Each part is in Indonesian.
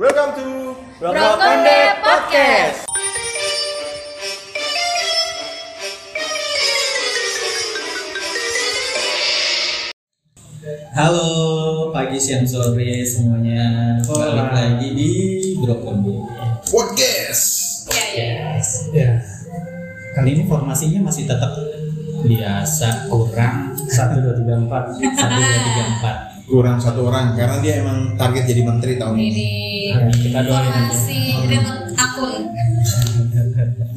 Welcome to Brokonde Podcast. Halo, pagi, siang, sore semuanya. Balik lagi di Brokonde. Podcast. Ya, ya. Ya. Kali ini formasinya masih tetap biasa kurang satu dua tiga empat satu dua tiga empat. Kurang satu orang karena dia emang target jadi menteri tahun ini. Ini kita doain aja. informasi remote akun.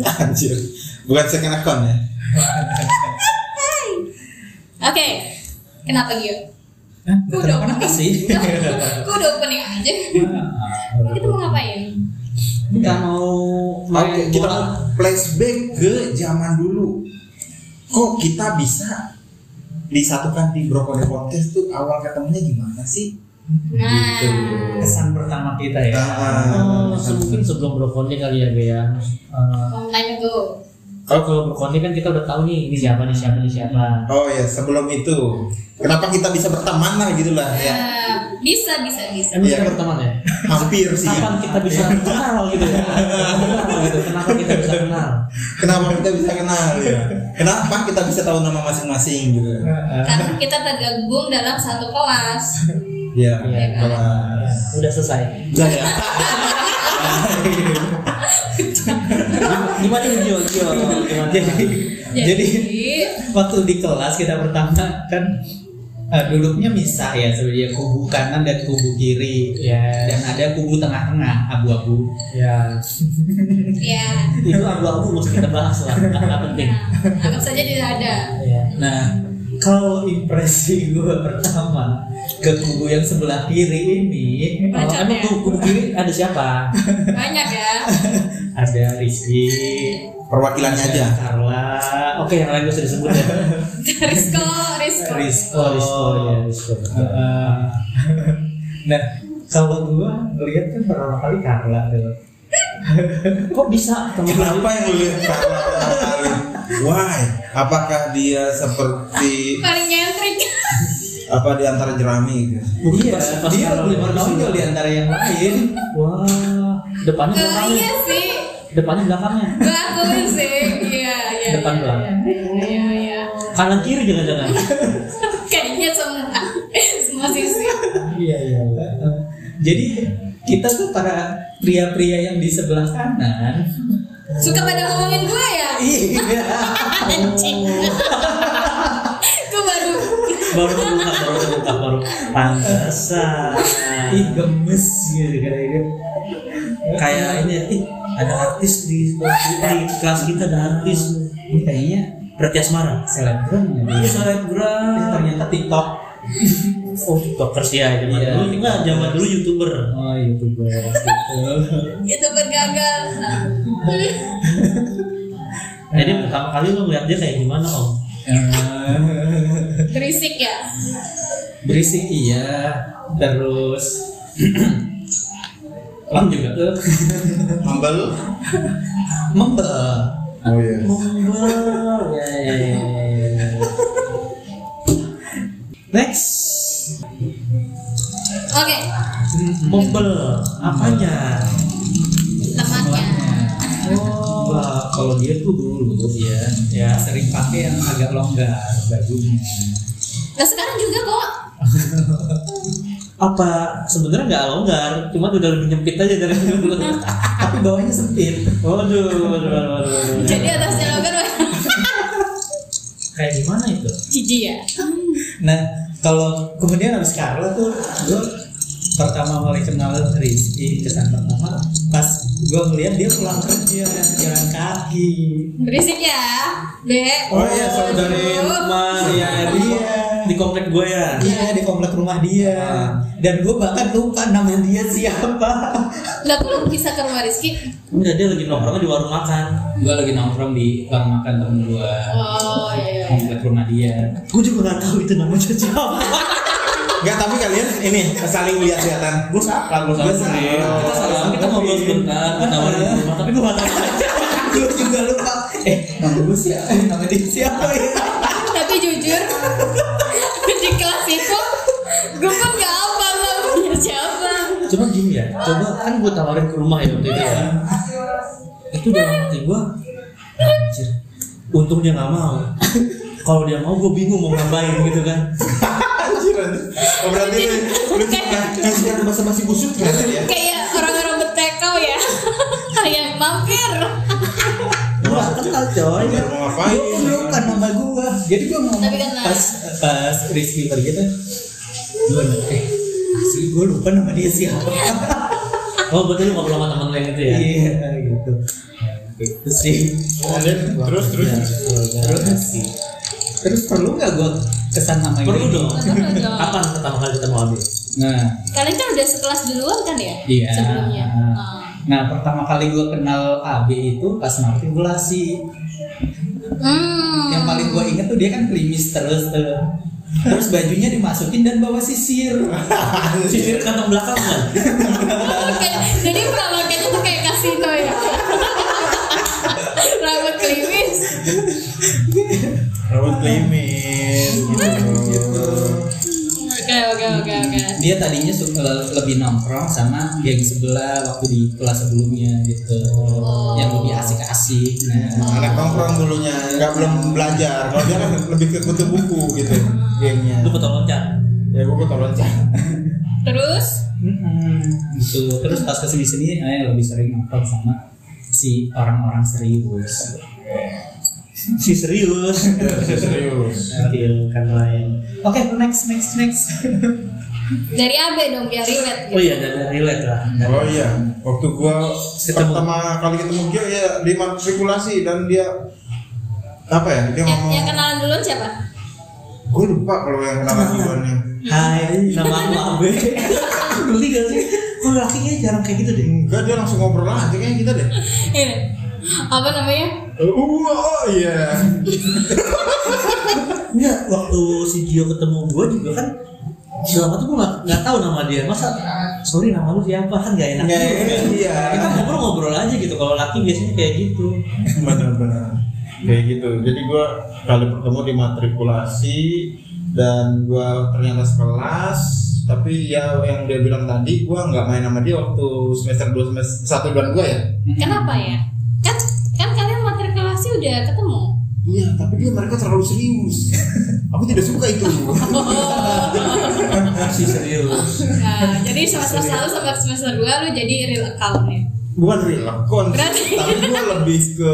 Anjir. Bukan second account ya. Oke. Kenapa Gio? Hah? Ku udah Kenapa sih? Ku udah opening aja. Kita mau ngapain? Nggak mau main Oke, kita bola. flashback ke zaman dulu. Kok kita bisa disatukan di Brokonde Podcast tuh awal ketemunya gimana sih? Nah, kesan pertama kita ya. Ah. Oh, mungkin sebelum brokonde kali ya Bea. Uh, time ago. kalau kalau brokonde kan kita udah tahu nih ini siapa nih siapa nih siapa. Oh ya, sebelum itu. Kenapa kita bisa berteman lah gitu lah ya. Nah, bisa, bisa, bisa. Emang Iya. kita berteman ya? Hampir sih. Kapan kita bisa kenal gitu ya? Kenal gitu. Kenapa kita bisa kenal? Kenapa kita bisa kenal ya? Kenapa kita bisa tahu nama masing-masing gitu? Karena kita tergabung dalam satu kelas. Ya, Iya. kelas. Udah selesai. Udah ya. Gimana nih Gio? Gio? Gimana? Jadi waktu di kelas kita pertama kan eh, duduknya misah ya sebenarnya kubu kanan dan kubu kiri ya, dan ada kubu tengah-tengah abu-abu. ya. Ya. Itu abu-abu mesti kita bahas lah. Nggak penting. Nah, anggap saja tidak ada. Ya. Nah, kalau impresi gue pertama ke kubu yang sebelah kiri ini Oh, Bacanya. emang tuh kubu kiri ada siapa? Banyak ya. ada Rizky, Perwakilannya aja. Carla, Oke, yang lain gak usah disebut ya. Rizko, Rizko. Rizko, Oh, Rizko ya, Rizko. Eh, nah, kalau gue ngeliat kan pertama kali Carla tuh. Kok bisa teman Kenapa yang lu lihat Carla pertama kali? Why? Apakah dia seperti Paling nyentrik. Apa di antara jerami gitu? Iya, pas- pas dia lebih di menonjol di antara yang lain. Wah, depannya Eh, belakangnya. iya sih. Depannya belakangnya. Akuin sih. Iya, iya. Depan iya, belakang. Iya, iya, iya. Kanan kiri jangan-jangan. Kayaknya semua. Semua sisi. Iya, iya. Jadi kita tuh para pria-pria yang di sebelah kanan. Suka pada ngomongin gue ya? Iya. Anjing. Baru. Baru terbuka, baru terbuka, baru pantesan. Ih gemes gitu kayaknya. Kayak ini, ih, ada artis di, di kelas kita ada artis. Ini kayaknya Berarti Asmara. selebgram ya Iya, selebgram. Eh, ternyata TikTok. Oh, tiktokers ya zaman Iya. dulu. Enggak, zaman dulu youtuber. Oh youtuber. Itu bergagal. Jadi pertama kali lu ngeliat dia kayak gimana om? Berisik ya? berisik iya. Terus Lam juga tuh Mambal? membel. Oh iya. Membel. Ya. Next. Oke. Membel. Apanya? Sering pakai yang agak longgar bajunya. Nah sekarang juga kok. Apa sebenarnya nggak longgar, cuma udah lebih nyempit aja dari dulu. Tapi bawahnya sempit. Waduh, waduh, waduh, waduh, waduh. Jadi atasnya logan Kayak gimana itu? Cici ya? Nah, kalau kemudian habis Carla tuh gue pertama mulai kenal Rizky kesan pertama pas gue ngeliat dia pulang kerja jalan kaki. Berisik ya? Dek. Oh iya, so Dari rumah ya, di, Iya. di komplek gue ya. Iya di komplek rumah dia dan gue bahkan lupa nama dia siapa. Lah kok lu bisa ke rumah Rizky? Enggak, dia lagi nongkrongnya di warung makan. gue lagi nongkrong di warung makan temen gue Oh iya iya. komplek rumah dia. Gue juga nggak tahu itu namanya siapa. Enggak, tapi kalian ini saling lihat-lihatan. gue gue sapa. Gua sapa. Kita salam, kita ngobrol sebentar, kita nawarin di rumah, tapi gue nggak tahu. gue juga lupa. Eh nama gue siapa? Nama dia siapa ya? Tapi jujur di kelas itu gue pun gak apa namanya siapa. Cuma gini ya, coba kan gue tawarin ke rumah ya waktu itu ya. Itu dalam hati gue, anjir, untung dia nggak mau. Kalau dia mau, gue bingung mau ngapain gitu kan. Anjir. Oh, berarti lu lu kata basa-basi busuk ternyata ya. Kayak orang-orang bertekau ya. Kayak mampir. Gua nggak kenal coy. Nggak mau ngapain. Lu lupa nama gua. Jadi gua Tapi kan pas pas Rizky pergi tuh. Gua nanya, eh asli gua lupa nama dia siapa. Oh betul lu ngobrol sama temen lo yang itu ya? Iya gitu. Gitu sih. Terus terus. Terus terus perlu nggak gua kesan Perlu ini? dong. Perlu dong. Kapan pertama kali ketemu Abi? Nah, Kalian kan udah sekelas duluan kan ya? Iya. Sebelumnya. Ah. nah pertama kali gua kenal AB itu pas matrikulasi. Hmm. Yang paling gua inget tuh dia kan klimis terus tuh. Terus bajunya dimasukin dan bawa sisir. Sisir kantong belakang kan? Oke, jadi prolognya tuh kayak kasino ya. Rambut klimis. Rambut klimis gitu. Oke, oke, oke, oke. dia tadinya suka lebih nongkrong sama geng sebelah waktu di kelas sebelumnya gitu yang lebih asik-asik nah Anak nongkrong dulunya, nggak belum belajar. Kalau dia kan lebih ke kutu buku gitu gamenya. Lu betul loncat. Ya gue betul loncat. Terus mm-mm, gitu terus pas ke sini sini eh lebih sering nongkrong sama si orang-orang serius Si serius. Serius. Skill kan lain. oke next next next dari Abe dong biar relate Oh gitu. iya dan relate lah. Oh iya, waktu gua Ketemu. pertama kali ketemu dia ya di matrikulasi dan dia apa ya? Dia Yang, ngomong. yang kenalan duluan siapa? Gue lupa kalau yang kenalan duluan nih. Hai, nama aku Abe. Geli gak sih? Kok laki kayaknya jarang kayak gitu deh. Enggak dia langsung ngobrol aja kayak kita deh. Apa namanya? Uh, oh iya. Enggak, waktu si Gio ketemu gue juga kan selama tuh gue gak, nggak tahu nama dia masa sorry nama lu siapa kan gak enak juga enak, iya. kita ngobrol-ngobrol aja gitu kalau laki biasanya kayak gitu Benar-benar. Kayak gitu. Jadi gua kali pertemu di matrikulasi dan gua ternyata sekelas tapi ya yang dia bilang tadi gua nggak main sama dia waktu semester 2 semester 1 dan 2 ya. Kenapa ya? Kan kan kalian matrikulasi udah ketemu. Iya, tapi dia mereka terlalu serius. Aku tidak suka itu. si serius Nah, jadi semester satu sampai semester 2 lu jadi real account ya. Bukan real account, Berarti- tapi gua lebih ke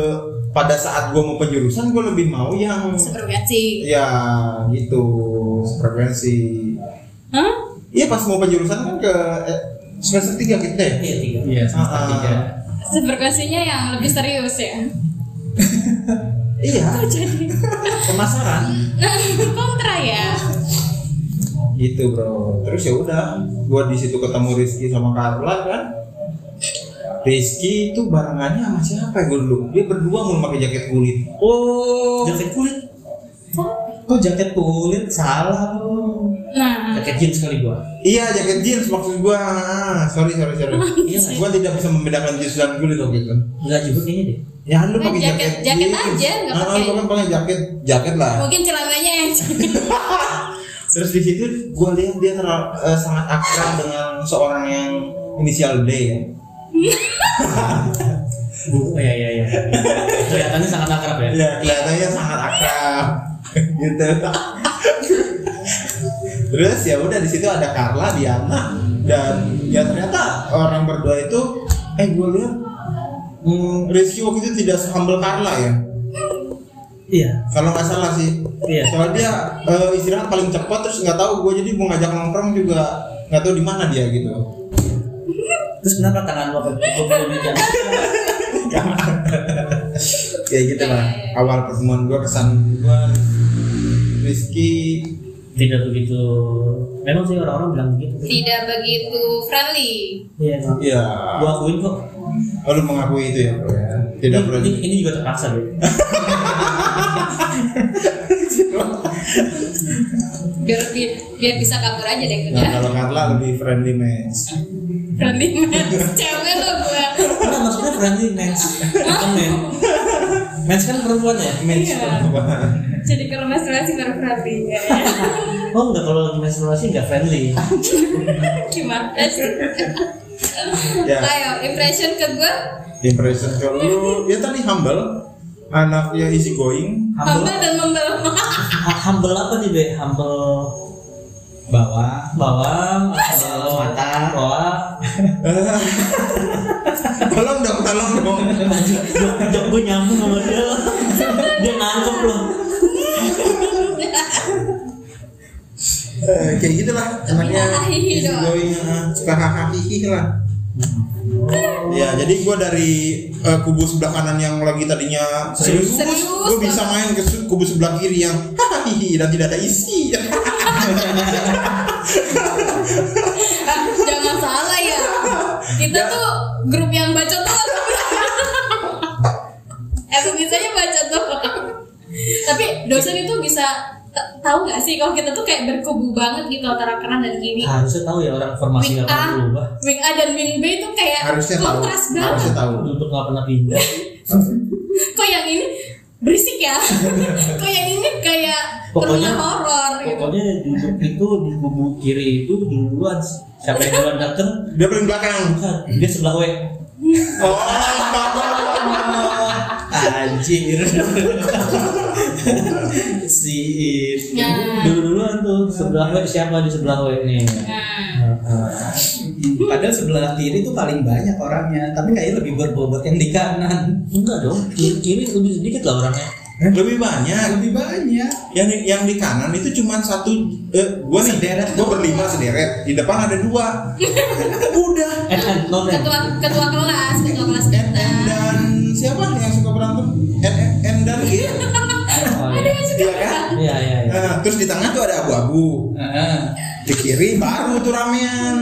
pada saat gua mau penjurusan gua lebih mau yang Seperti ya gitu frekuensi. Hah? Iya pas mau penjurusan kan ke eh, semester 3 kita ya. iya tiga iya semester Ah, ah. tiga Sefrekuensinya yang lebih serius ya. Iya, jadi? Pemasaran. kontra ya? gitu bro. Terus ya udah gua di situ ketemu Rizky sama Carla kan? Rizky itu barengannya sama siapa ya gue dulu dia berdua mau pakai jaket kulit. Oh. Jaket kulit? Kok jaket kulit? Salah Nah, jaket jeans kali gua. Iya jaket jeans maksud gua. Ah, sorry sorry sorry. Iya, gua tidak bisa membedakan jeans dan kulit waktu itu enggak juga kayaknya deh. Ya lu Nah, pakai jaket- jaket jeans. aja, nggak Ah, pakai- lu kan pakai jaket jaket lah. Mungkin celananya yang terus di situ gua lihat dia terlalu, eh, sangat akrab dengan seorang yang inisial D ya. Bu oh, iya iya iya kelihatannya sangat akrab ya. Ya, kelihatannya sangat akrab. Gitu. Terus ya udah di situ ada Carla, Diana dan ya ternyata orang berdua itu eh gue lihat hmm, Rizky waktu itu tidak sehumble Carla ya. iya Kalau nggak salah sih. Iya. Soalnya dia eh, istirahat paling cepat terus nggak tahu gue jadi mau ngajak nongkrong juga nggak tahu di mana dia gitu. terus kenapa tangan lo kepukul meja Ya gitu lah. Awal pertemuan gue kesan gue Rizky tidak begitu memang sih orang-orang bilang begitu tidak begitu friendly. iya emang. ya gua akuin kok Oh, lu mengakui itu ya, bro ya? Tidak ini, perlu. ini, ini juga terpaksa deh Biar, biar, biar bisa kabur aja deh Nah, kerja. kalau Carla lebih friendly match. Friendly match. Cewek lo gua. Enggak maksudnya friendly next temen Mens kan perempuan ya? Mens Iya. Jadi kalau menstruasi baru perhatian ya. Oh enggak kalau lagi menstruasi enggak friendly. Gimana sih? Ya. Ayo, impression ke gue Impression ke lu ya tadi humble, anaknya easy going. humble humble dan membel. Ha- Humble apa nih, Be? Humble bawah bawang, humble Mata. bawah. tolong dong, tolong dong. Jok, jok gue nyambung sama dia. Dia nangkep loh. Eh, kayak gitulah anaknya Hahihi easy doang. going, ah, suka hahaha lah. Ya, jadi gua dari eh, kubu sebelah kanan yang lagi tadinya serius, Serius gue bisa main ke kubu sebelah kiri yang hahaha dan tidak ada isi. Kita tuh grup yang baca tuh. Emang bisanya baca tuh. Tapi dosen itu bisa tahu nggak sih kalau kita tuh kayak berkubu banget gitu antara kanan dan kiri. Harusnya tahu ya orang formasi nggak pernah berubah. wing A dan wing B itu kayak Harusnya tahu. kontras banget. Harusnya tahu. Duduk nggak pernah pindah. Kok yang ini berisik ya? Yang ini kayak Pokoknya- horor gitu. Pokoknya duduk itu di kubu kiri itu duluan. Siapa yang duluan dateng? Dia paling belakang. Bukan, dia sebelah W. Oh, anjir si Nah. Dulu duluan tuh sebelah W siapa di sebelah W nih? Nah, Heeh. padahal sebelah kiri tuh paling banyak orangnya tapi kayaknya lebih berbobot yang di kanan Enggak dong, kiri, kiri lebih sedikit lah orangnya. lebih banyak. lebih banyak Yang di, yang di kanan itu cuma satu. Eh, gua nih, Sederet. gua berlima sederet. Di depan ada dua. Udah. Eh, eh, eh. ketua ketua kelas, ketua kelas kita. Dan siapa yang suka berantem? N, dan G. Oh, Ada iya. yang suka Iya kan? Iya, iya, iya. Terus di tengah tuh ada abu-abu. Heeh. Di kiri baru tuh ramean.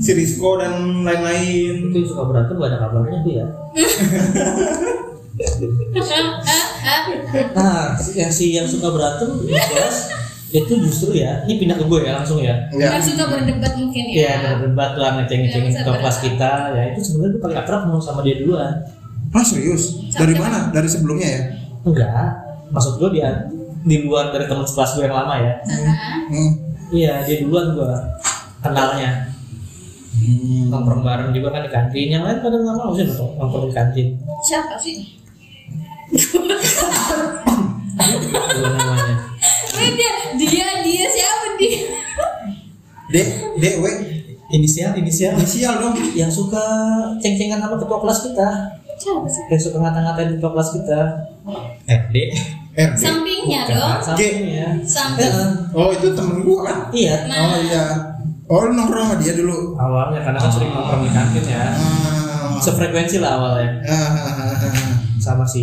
Si Rizko dan lain-lain. Itu yang suka berantem gak ada kabarnya tuh ya. Nah, yang si yang suka berantem di kelas itu justru ya, ini pindah ke gue ya langsung ya. Ya. Yang suka berdebat mungkin ya. Iya, berdebat lah ngeceng-ngecengin Yang ke kelas kita. Ya itu sebenarnya tuh paling akrab ngomong sama dia duluan. Ah serius? Dari mana? Dari sebelumnya ya? Enggak, maksud gue dia di luar dari teman sekelas gue yang lama ya. Hmm. Iya, dia duluan gue kenalnya. Hmm. Nongkrong bareng juga kan di kantin. Yang lain pada nggak mau sih nongkrong nongkrong di kantin. Siapa sih? Namanya. Dia, dia, dia siapa dia? D, D, W. inisial inisial Inisial dong. Yang suka ceng-cengan sama ketua kelas kita. Siapa sih? Yang suka ngata-ngatain ketua kelas kita. FD R, D. Sampingnya dong. Sampingnya. Samping. Heeh. Oh itu temen gua kan? Iya. Nah. Oh iya. Oh lu nongkrong sama dia dulu. Awalnya karena kan sering nongkrong di kantin ya. Ah. Sefrekuensi lah awalnya. Ah, ah, ah, ah. Sama si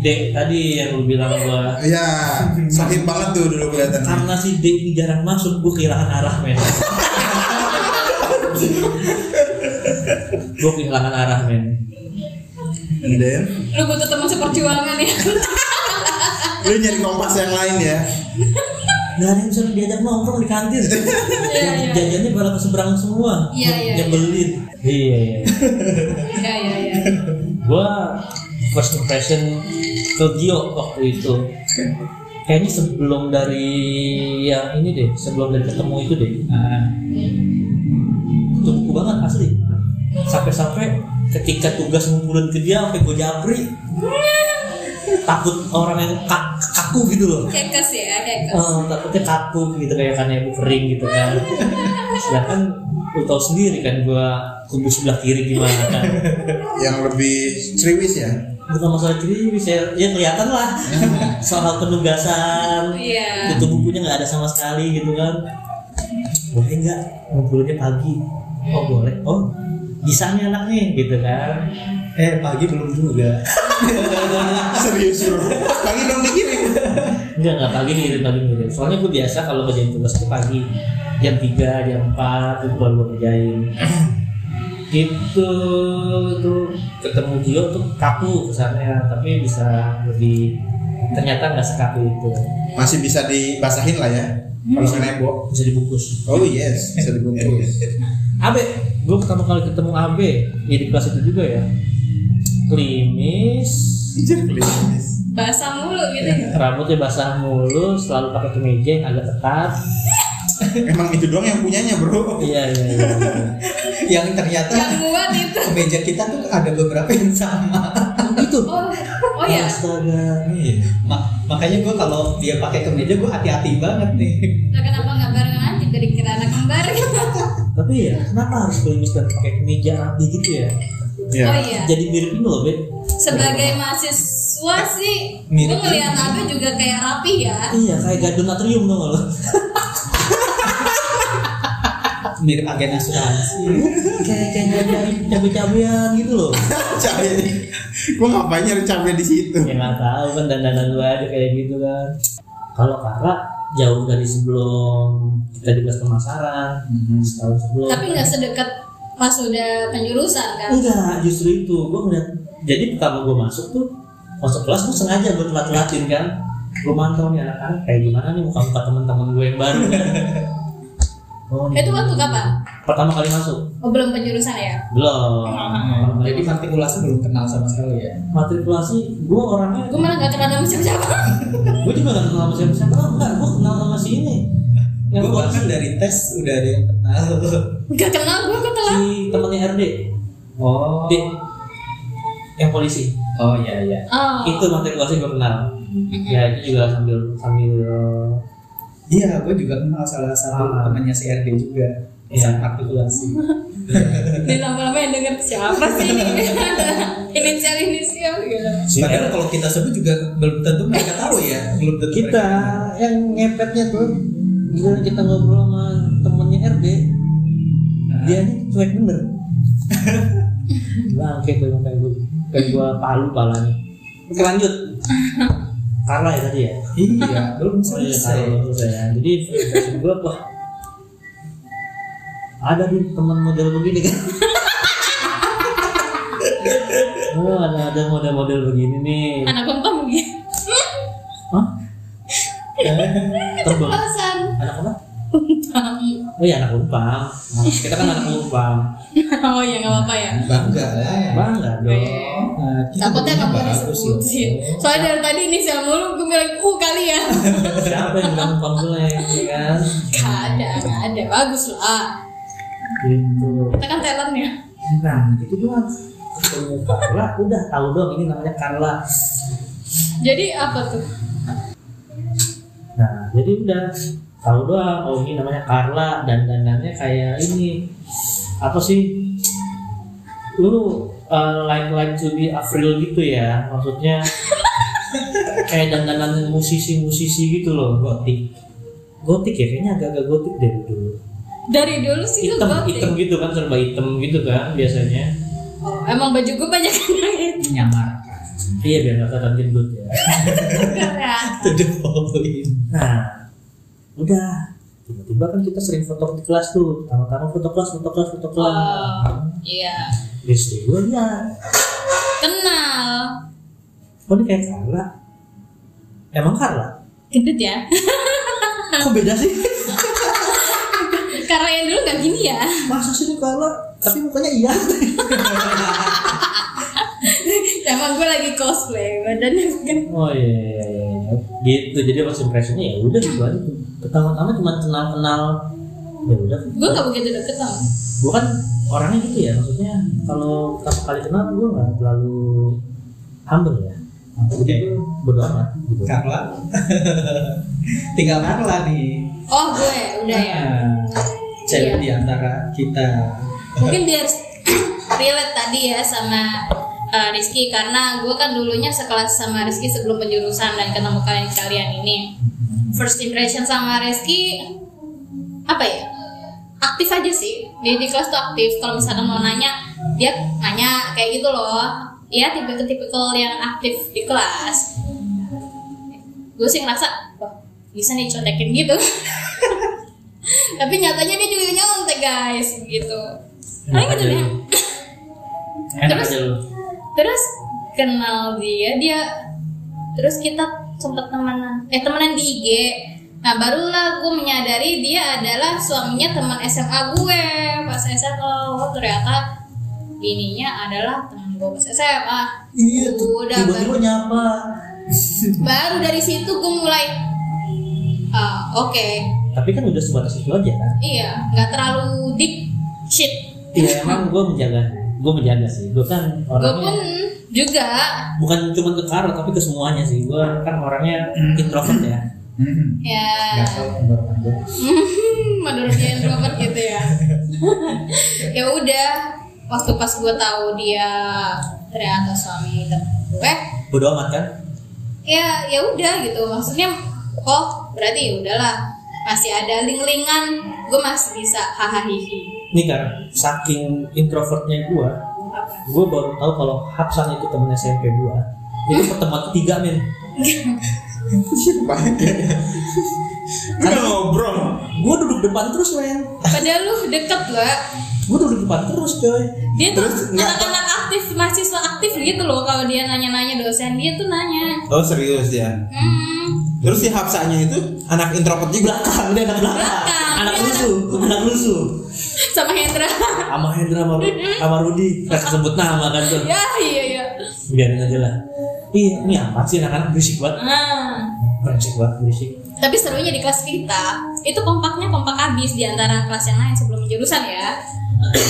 D tadi yang lu bilang gua. Iya, sakit banget tuh dulu kelihatannya. Karena si D ini jarang masuk, gua kehilangan arah men. gua kehilangan arah men. And then, Lu butuh teman seperjuangan ya. lu nyari kompas yang lain ya. Gak ada yang bisa diajak nongkrong di kantin. Iya, iya. Jajannya pada ke seberang semua. Iya, iya, Nyebelin. Iya, iya. Iya, iya, iya. Gua first impression ke Gio waktu itu. Kayaknya sebelum dari yang ini deh, sebelum dari ketemu itu deh. Nah, Tunggu banget asli. Sampai-sampai ketika tugas ngumpulin ke dia sampai gue japri. Takut orang yang kak- kaku gitu loh. Kekes ya, kekes. Eh, takutnya kaku gitu kayak kan ibu kering gitu kan sedangkan lu tau sendiri kan gua kubu sebelah kiri gimana kan Yang lebih ceriwis ya. bukan masalah kiri bisa ya kelihatan lah soal penugasan Iya. itu bukunya nggak ada sama sekali gitu kan boleh nggak ngumpulinnya pagi oh boleh oh bisa nih anaknya gitu kan eh pagi belum juga Serius bro. Pagi dong dikirim. Enggak, enggak pagi ngirim, pagi ngirim Soalnya gue biasa kalau ngerjain tugas itu pagi Jam 3, jam 4 itu baru gue kerjain Itu, itu ketemu Gio tuh kaku kesannya Tapi bisa lebih, ternyata nggak sekaku itu Masih bisa dibasahin lah ya. Kalau nggak nebo. Bisa dibungkus Oh yes, bisa dibungkus. Abe, gue pertama kali ketemu Abe Ya di kelas itu juga ya Klimis. Klinis. basah mulu gitu. Rambutnya basah mulu selalu pakai kemeja yang agak ketat. Emang itu doang yang punyanya bro. iya iya iya. Yang ternyata yang muat itu. meja kita tuh ada beberapa yang sama. Gitu oh oh ya astaga. Iya. Ma- makanya gue kalau dia pakai kemeja gue hati-hati banget nih. Lah kenapa nggak barengan? Aja dari kira anak kembar. Gitu tapi ya kenapa harus dan pakai kemeja rapi gitu ya Iya. oh iya. Jadi mirip ini loh bet sebagai mahasiswa sih gue Mirip ngeliat Abe juga kayak rapi ya. Iya kayak gadun natrium dong lo? Mirip agen asuransi. Kayak kayak nyari cabai-cabean gitu loh. Cabe. Gua ngapain nyari cabe di situ? ya nggak tahu kan dandanan gue aja kayak gitu kan. Kalau kakak jauh dari sebelum kita di kelas pemasaran setahun sebelum. Tapi nggak sedekat pas udah penjurusan kan? Enggak justru itu. Gue ngeliat jadi pertama gue masuk tuh masuk kelas gue sengaja gue telat telatin kan. Gue mantau nih anak-anak kayak gimana nih muka muka teman-teman gue yang baru? Kan oh, itu waktu kapan? Pertama kali masuk. Oh belum penjurusan ya? Belum. Kali jadi matrikulasi belum kenal sama sekali ya? Matrikulasi gue orangnya gue malah nggak kenal sama siapa-siapa. Gue juga gak kenal sama siapa siapa enggak gue kenal sama si ini gue bahkan dari tes udah ada yang kenal. Nggak kenal gue kok telat. Si temennya RD oh. D yang polisi. Oh iya iya. Oh. Itu matrikulasi gue kenal. Ya itu juga sambil sambil iya gue juga kenal salah satu Ah. temannya si RD juga. Iya. saat matrikulasi dan lama-lama yang denger siapa sih ini? Inisial inisial gitu padahal kalau kita sebut juga belum tentu mereka tahu ya. Belum tentu kita mereka yang ngepetnya tuh gila kita ngobrol sama temennya RD dia ini cuek bener bangke tuh yang kayak gue kayak gue palu palanya oke lanjut Carla ya tadi ya iya belum Oh iya, selesai Carla selesai ya. Jadi gue wah ada nih teman model begini kan. oh ada ada model-model begini nih. anak? Terbang. alasan Anak apa? Oh iya anak umpam. Kita kan anak umpam. oh ya nggak apa-apa ya bangga lah Bangga dong. Nah, kita takutnya kamu disebut loh. sih soalnya dari tadi inisial mulu gue bilang uh kali ya Siapa yang bilang umpam jelek ya kan? Gak ada, gak ada. Bagus lah. Gitu. Kita kan talentnya. Nah itu doang. Ketemu Carla, udah tahu dong ini namanya Carla. Jadi apa tuh? Jadi udah tahu doang. Oh ini namanya Carla dan dandannya kayak ini apa sih? Lu uh, like like to be April gitu ya? Maksudnya kayak dandanan musisi-musisi gitu loh, gotik. Gotik ya kayaknya agak-agak gotik dari dulu. Dari dulu sih Hitam, gotik. hitam gitu kan serba hitam gitu kan biasanya. Oh, emang baju gue banyak yang nyamar Iya biar nggak kelihatan gendut ya. to the point Nah, udah tiba-tiba kan kita sering foto di kelas tuh, pertama-tama foto kelas, foto kelas, foto kelas. Oh, iya. Terus gue lihat, Kenal. oh ini kayak Carla. Emang Carla? Gendut ya. Kok beda sih? Karena yang dulu gak gini ya. Masa sih ini Carla? Tapi mukanya iya. Emang gue lagi cosplay. Badannya bukan. Oh iya, iya, iya, iya. Gitu. Jadi first impressionnya ya udah gitu aja. tuh. Pertama-tama cuma kenal-kenal. Ya udah. Gue gak begitu deket sama. Gue kan orangnya gitu ya. Maksudnya kalau pertama kali kenal gue nggak terlalu humble ya. Jadi gue bodo amat gitu. Carla tinggal Carla nih Oh gue, udah ya. Nah, cewek Iya. di antara kita Mungkin biar relate tadi ya sama uh, Rizky karena gue kan dulunya sekelas sama Rizky sebelum penjurusan dan ketemu kalian kalian ini. First impression sama Rizky apa ya? Aktif aja sih di, di kelas tuh aktif. Kalau misalkan mau nanya dia nanya kayak gitu loh. Ya tipe-tipikal yang aktif di kelas. Gue sih ngerasa wah bisa nih contekin gitu. Tapi nyatanya dia juga nyontek guys gitu. Paling gitu aja deh. Terus? aja. Terus kenal dia, dia terus kita sempet temenan, eh temenan di IG. Nah barulah gue menyadari dia adalah suaminya teman SMA gue pas SMA. Oh ternyata bininya adalah teman gue pas SMA. iya tuh Udah, tiba-tiba nyapa baru dari situ gue mulai ah, oke Tapi kan udah sebatas itu aja kan. iya nggak terlalu deep shit Iya emang gue menjaga, gue menjaga sih. Gue kan gue pun orangnya juga bukan cuma ke Karo tapi ke semuanya sih. Gue kan orangnya introvert ya. Hmm. ya gue. menurutnya introvert gitu ya ya udah waktu pas gue tahu dia ternyata suami gue Bodoh amat kan? ya ya udah gitu maksudnya oh berarti ya udahlah masih ada link-linkan gue masih bisa hahaha Nih kan saking introvertnya gue, gue baru tahu kalau Hapsan itu temen SMP gue. Itu pertemuan ketiga men. Kan ngobrol. Gue duduk depan terus men. padahal lu deket lah Gue duduk depan terus coy. dia tuh Terus anak-anak aktif mahasiswa aktif gitu loh kalau dia nanya-nanya dosen dia tuh nanya Oh serius ya. hmm, Terus si Hapsanya itu anak introvert juga. Belakang dia anak belakang. Belakang, Anak iya. lusuh, anak lusuh. sama Hendra Sama Hendra sama, sama Rudi. Gak sebut nama kan tuh. ya iya iya Biarin aja lah. Iya, ini apa sih anak-anak berisik banget. nah Berisik banget, berisik. tapi serunya di kelas kita itu kompaknya kompak habis di antara kelas yang lain sebelum penjurusan ya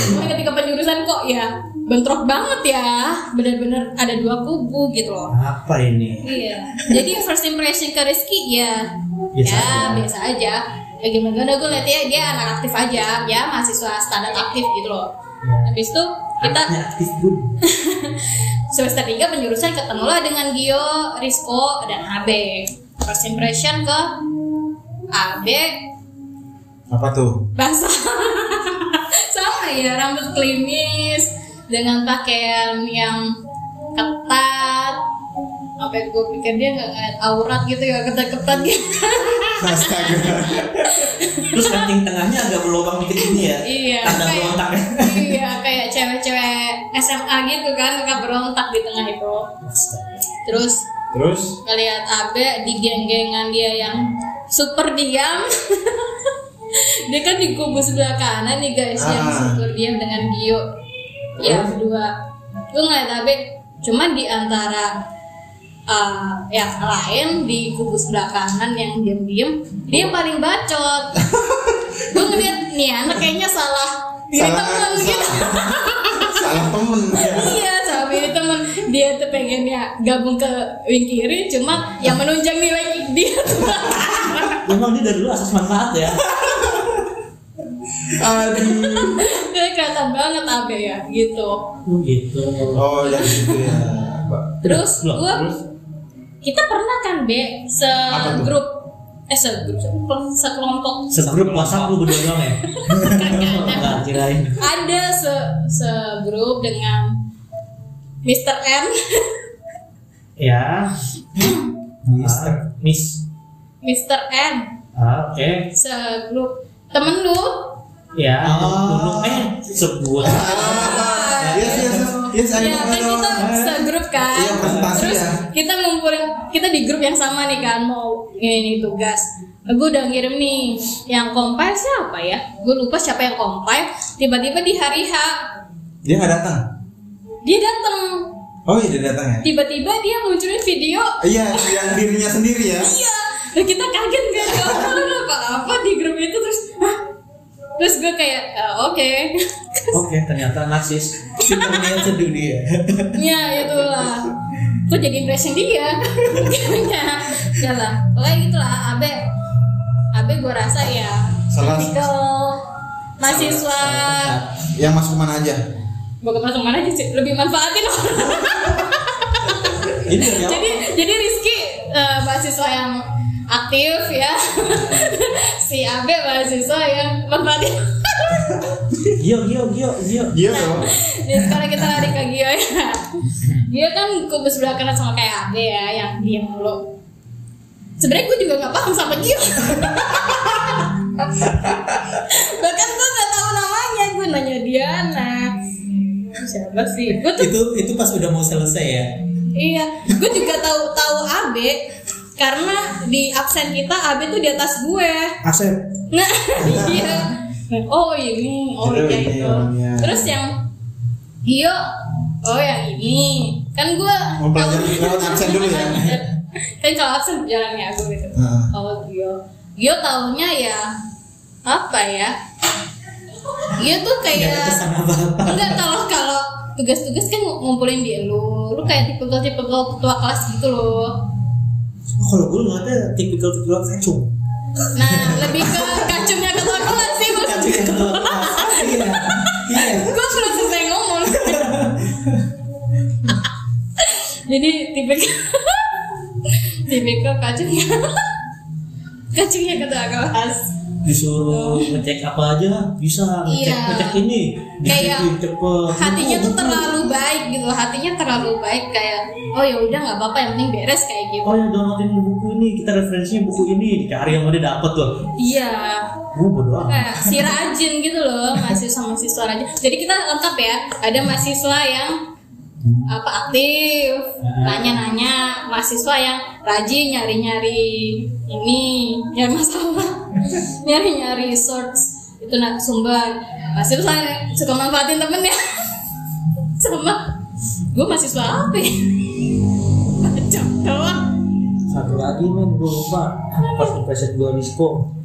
Cuma ketika penjurusan kok ya bentrok banget ya benar-benar ada dua kubu gitu loh Apa ini? iya jadi first impression ke Rizky ya Biasa ya aja. biasa aja ya gimana gue lihat ya dia anak aktif aja ya mahasiswa standar aktif gitu loh Ya. habis itu kita aktif semester 3 penjurusan ketemulah dengan Gio, Rizko, dan AB. First impression ke AB Apa tuh? basah. Sama ya, rambut klimis dengan pakaian yang ketat. Apa gue pikir dia nggak ngeliat aurat gitu ya, ketat-ketat gitu. Astaga. Terus ranting tengahnya agak berlubang dikit ini ya. iya, Tanda kayak berontak ya. iya kayak cewek-cewek SMA gitu kan, suka berontak di tengah itu. Astaga. Terus Terus ngelihat Abe di geng-gengan dia yang super diam dia kan di kubu sebelah kanan nih guys yang Ah. super diam dengan Gio ya berdua gue ngeliat Abe cuma di antara uh, yang lain di kubu sebelah kanan yang diam-diam dia yang paling bacot gue ngeliat nih anak kayaknya salah pilih Salah- temen gitu salah temen ya. iya sama ini temen dia tuh pengennya gabung ke wing kiri cuma yang menunjang nilai dia tuh Memang dia dari dulu asas manfaat ya. Aduh. dia kelihatan banget abe ya gitu Oh gitu. Oh yang gitu ya. Terus terus? Kita pernah kan be Apa tuh? segrup eh segrup se- sekelompok Segrup WhatsApp lu berdua doang ya? Enggak kirain. ada se segrup dengan Mr. M Ya. Mister. Ah, Miss. Mr. M Ah, oke. segrup temen lu Ya, Oh. eh sebut. Ah, yes yes yes. I ya kan kita segrup kan Iya, presentasi terus ya. kita ngumpulin kita di grup yang sama nih kan mau ini tugas gue udah ngirim nih yang compile siapa ya gue lupa siapa yang compile tiba-tiba di hari H Dia nggak datang. dia datang Oh iya dia datang ya. tiba-tiba dia munculin video Iya yang dirinya sendiri ya. iya dan kita kaget kan ya apa apa di grup itu? Terus gue kayak "Eh, oke. Oke, ternyata narsis. Superman sedunia. ya itulah. Kok jadi impression dia. Ya ya lah pokoknya gitulah. Abe abe gue rasa ya Salah- mahasiswa. Yang masuk mana aja? bukan masuk mana aja sih? Lebih manfaatin orang. Jadi jadi Rizky eh, mahasiswa yang aktif ya si Abe mahasiswa yang manfaatin Gio, Gio, Gio, Gio. Iya dong. Jadi sekarang kita lari ke Gio ya. Gio kan kubu sebelah kanan sama kayak Abe ya, yang diam mulu. Sebenarnya gue juga nggak paham sama Gio. Bahkan gue nggak tahu namanya, gue nanya Diana. Siapa sih? Gue tuh itu itu pas udah mau selesai ya. iya, gue juga tahu tahu Abe karena di absen kita Abe tuh di atas gue. Asep. Nah, iya. Oh ini, oh iya itu. orangnya. Terus yang Gio, oh yang ini. kan gue Mempelajari lewat absen dulu ya? kan kalau absen jalannya aku gitu Heeh. kalau Gio Gio taunya ya apa ya Gio tuh kayak enggak kalau kalau tugas-tugas kan ngumpulin dia lu lu kayak tipe tipe ketua kelas gitu loh Oh, kalau gue ngeliatnya tipikal-tipikal kacung. nah lebih ke kacungnya ketua kelas sih Kacung maksudnya yang ketua kelas. Iya. Iya. gue belum selesai ngomong jadi tipe ke kacungnya kacungnya ketua kelas disuruh ngecek apa aja bisa ngecek Iya. ngecek ini. Kayak cepet. hatinya tuh Oh, terlalu baik gitu hatinya terlalu baik kayak oh ya udah nggak apa-apa yang penting beres kayak gitu. Oh ya downloadin buku ini kita referensinya buku ini dicari yang udah dapet tuh. Iya. Gue bodo amat. Kayak si rajin gitu loh mahasiswa mahasiswa rajin. Jadi kita lengkap ya ada mahasiswa yang apa aktif nanya-nanya mahasiswa yang rajin nyari-nyari ini nyari masalah nyari-nyari source itu nak sumber. Mahasiswa yang suka manfaatin temennya sama. Gue mahasiswa apa ya? Macam doang. Satu lagi men gue lupa. Pas impression gue disco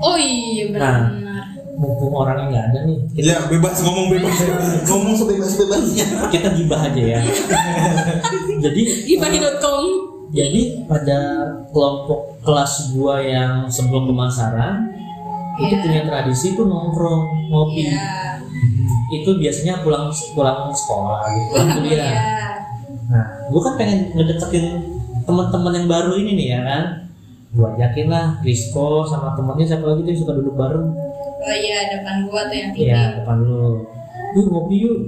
oh iya benar. mumpung orangnya nggak ada nih kita, Ya bebas ngomong bebas. Ngomong sebebas bebasnya. kita gibah aja ya. Jadi gibahi.com jadi pada kelompok kelas gua yang sebelum pemasaran itu Iya. punya tradisi tuh nongkrong ngopi Iya. itu biasanya pulang pulang sekolah gitu pulang kuliah Iya. nah gua kan pengen ngedeketin teman-teman yang baru ini nih ya kan gua ajakin lah Rizko sama temennya siapa lagi tuh yang suka duduk bareng Oh iya depan gua tuh yang tinggi. Iya depan lu yuk ngopi yuk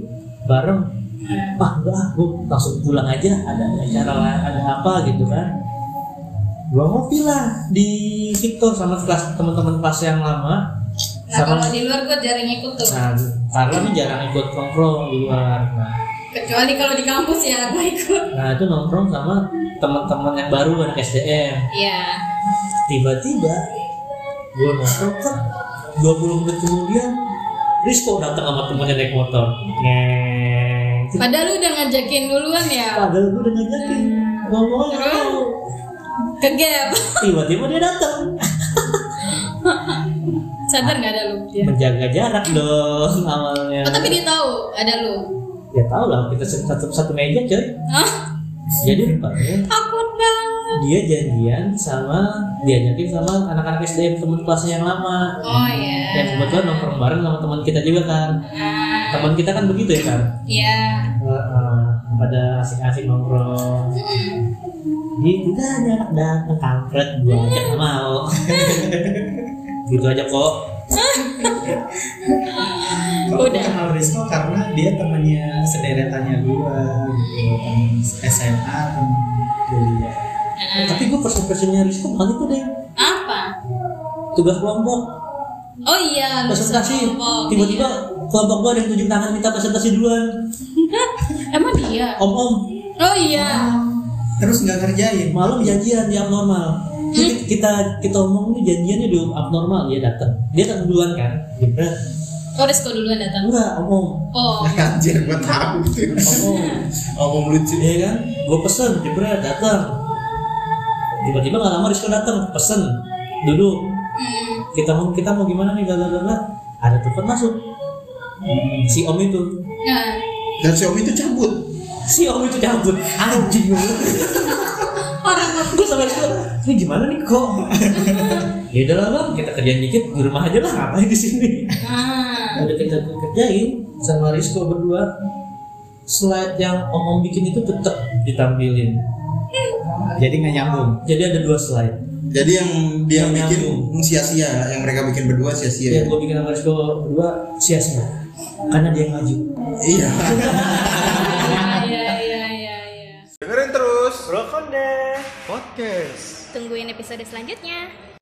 bareng Hmm. ah enggak ah gua langsung pulang aja ada acara ada apa gitu kan gua ngopi lah di Victor sama kelas teman-teman kelas yang lama Nah kalau di luar gua jarang ikut tuh. nah karena nih jarang ikut nongkrong di luar nah, Kecuali kalau di kampus ya gua ikut. nah itu nongkrong sama teman-teman yang baru anak SDM Iya. tiba-tiba gua nongkrong kan 20 menit kemudian Rizko datang sama temannya naik motor Ngeng. Padahal lu udah ngajakin duluan ya. padahal gua udah ngajakin ngomongnya nggak tahu. Ke gap. tiba-tiba dia datang Sadar nggak ada lu? Dia. menjaga jarak dong awalnya Oh tapi dia tahu ada lu. ya tau lah kita satu satu meja coy Hah? jadi rupanya Takut banget. Dia janjian sama diajakin sama anak-anak SDM teman kelasnya yang lama. Oh iya. yang kebetulan nongkrong bareng sama teman kita juga kan. Nah, teman kita kan begitu ya kan Iya. Heeh, pada asik-asik nongkrong. Gitu dah ada anak datang kampret gua aja nggak mau gitu aja kok. Gue Udah. kenal Rizko karena dia temannya sederetannya gue gitu. SMA temen kuliah. Eh, tapi gue first impressionnya Rizko bukan itu deh Apa? tugas kelompok Oh iya, presentasi tiba-tiba kelompok gua ada yang tunjuk tangan minta presentasi duluan Iya. Emang dia? om om Oh iya. Terus nggak ngerjain. malam janjian di abnormal Jadi kita kita omong nih janjiannya di abnormal dia datang dia datang duluan kan jebret Oh Rizko duluan datang. enggak om om Oh. Anjir gua tahu gitu. om om Ngomong lucu. Iya kan gua pesen jebret datang tiba-tiba nggak lama Rizko datang pesen duduk Hmm. kita mau kita mau gimana nih gagal-gagal? Ada telepon masuk. Si om itu. Nah, Dan Xiaomi itu cabut. si om itu cabut. Anjing. Orang gue sampai situ ini gimana nih kok? Ya udah lah bang kita kerjain dikit di rumah aja lah ngapain di sini? Nah, udah kita kerjain sama Rizko berdua. Slide yang om om bikin itu tetap ditampilin Jadi nggak nyambung. jadi ada dua slide Jadi yang dia Yang bikin nyambung. sia-sia, yang mereka bikin berdua sia-sia. yang gue bikin sama Rizko berdua sia-sia karena dia maju Iya. iya iya iya iya. Dengerin terus Brokonde podcast. Tungguin episode selanjutnya.